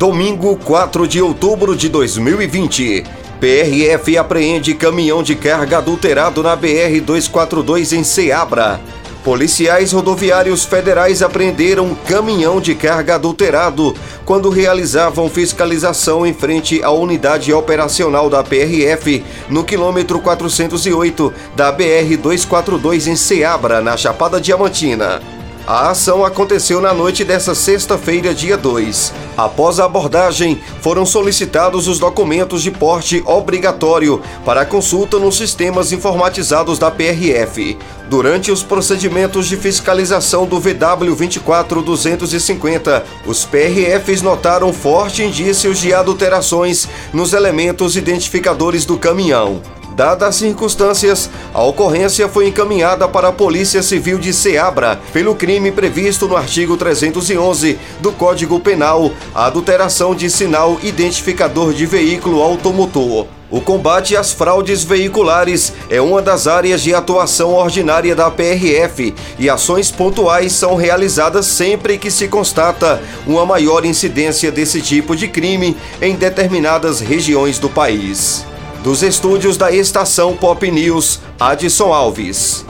Domingo 4 de outubro de 2020. PRF apreende caminhão de carga adulterado na BR-242 em Ceabra. Policiais rodoviários federais apreenderam caminhão de carga adulterado quando realizavam fiscalização em frente à unidade operacional da PRF no quilômetro 408 da BR-242 em Ceabra, na Chapada Diamantina. A ação aconteceu na noite dessa sexta-feira, dia 2. Após a abordagem, foram solicitados os documentos de porte obrigatório para consulta nos sistemas informatizados da PRF. Durante os procedimentos de fiscalização do VW 24250, os PRFs notaram fortes indícios de adulterações nos elementos identificadores do caminhão. Dadas as circunstâncias, a ocorrência foi encaminhada para a Polícia Civil de Ceabra pelo crime previsto no artigo 311 do Código Penal, a adulteração de sinal identificador de veículo automotor. O combate às fraudes veiculares é uma das áreas de atuação ordinária da PRF e ações pontuais são realizadas sempre que se constata uma maior incidência desse tipo de crime em determinadas regiões do país. Dos estúdios da estação Pop News, Adson Alves.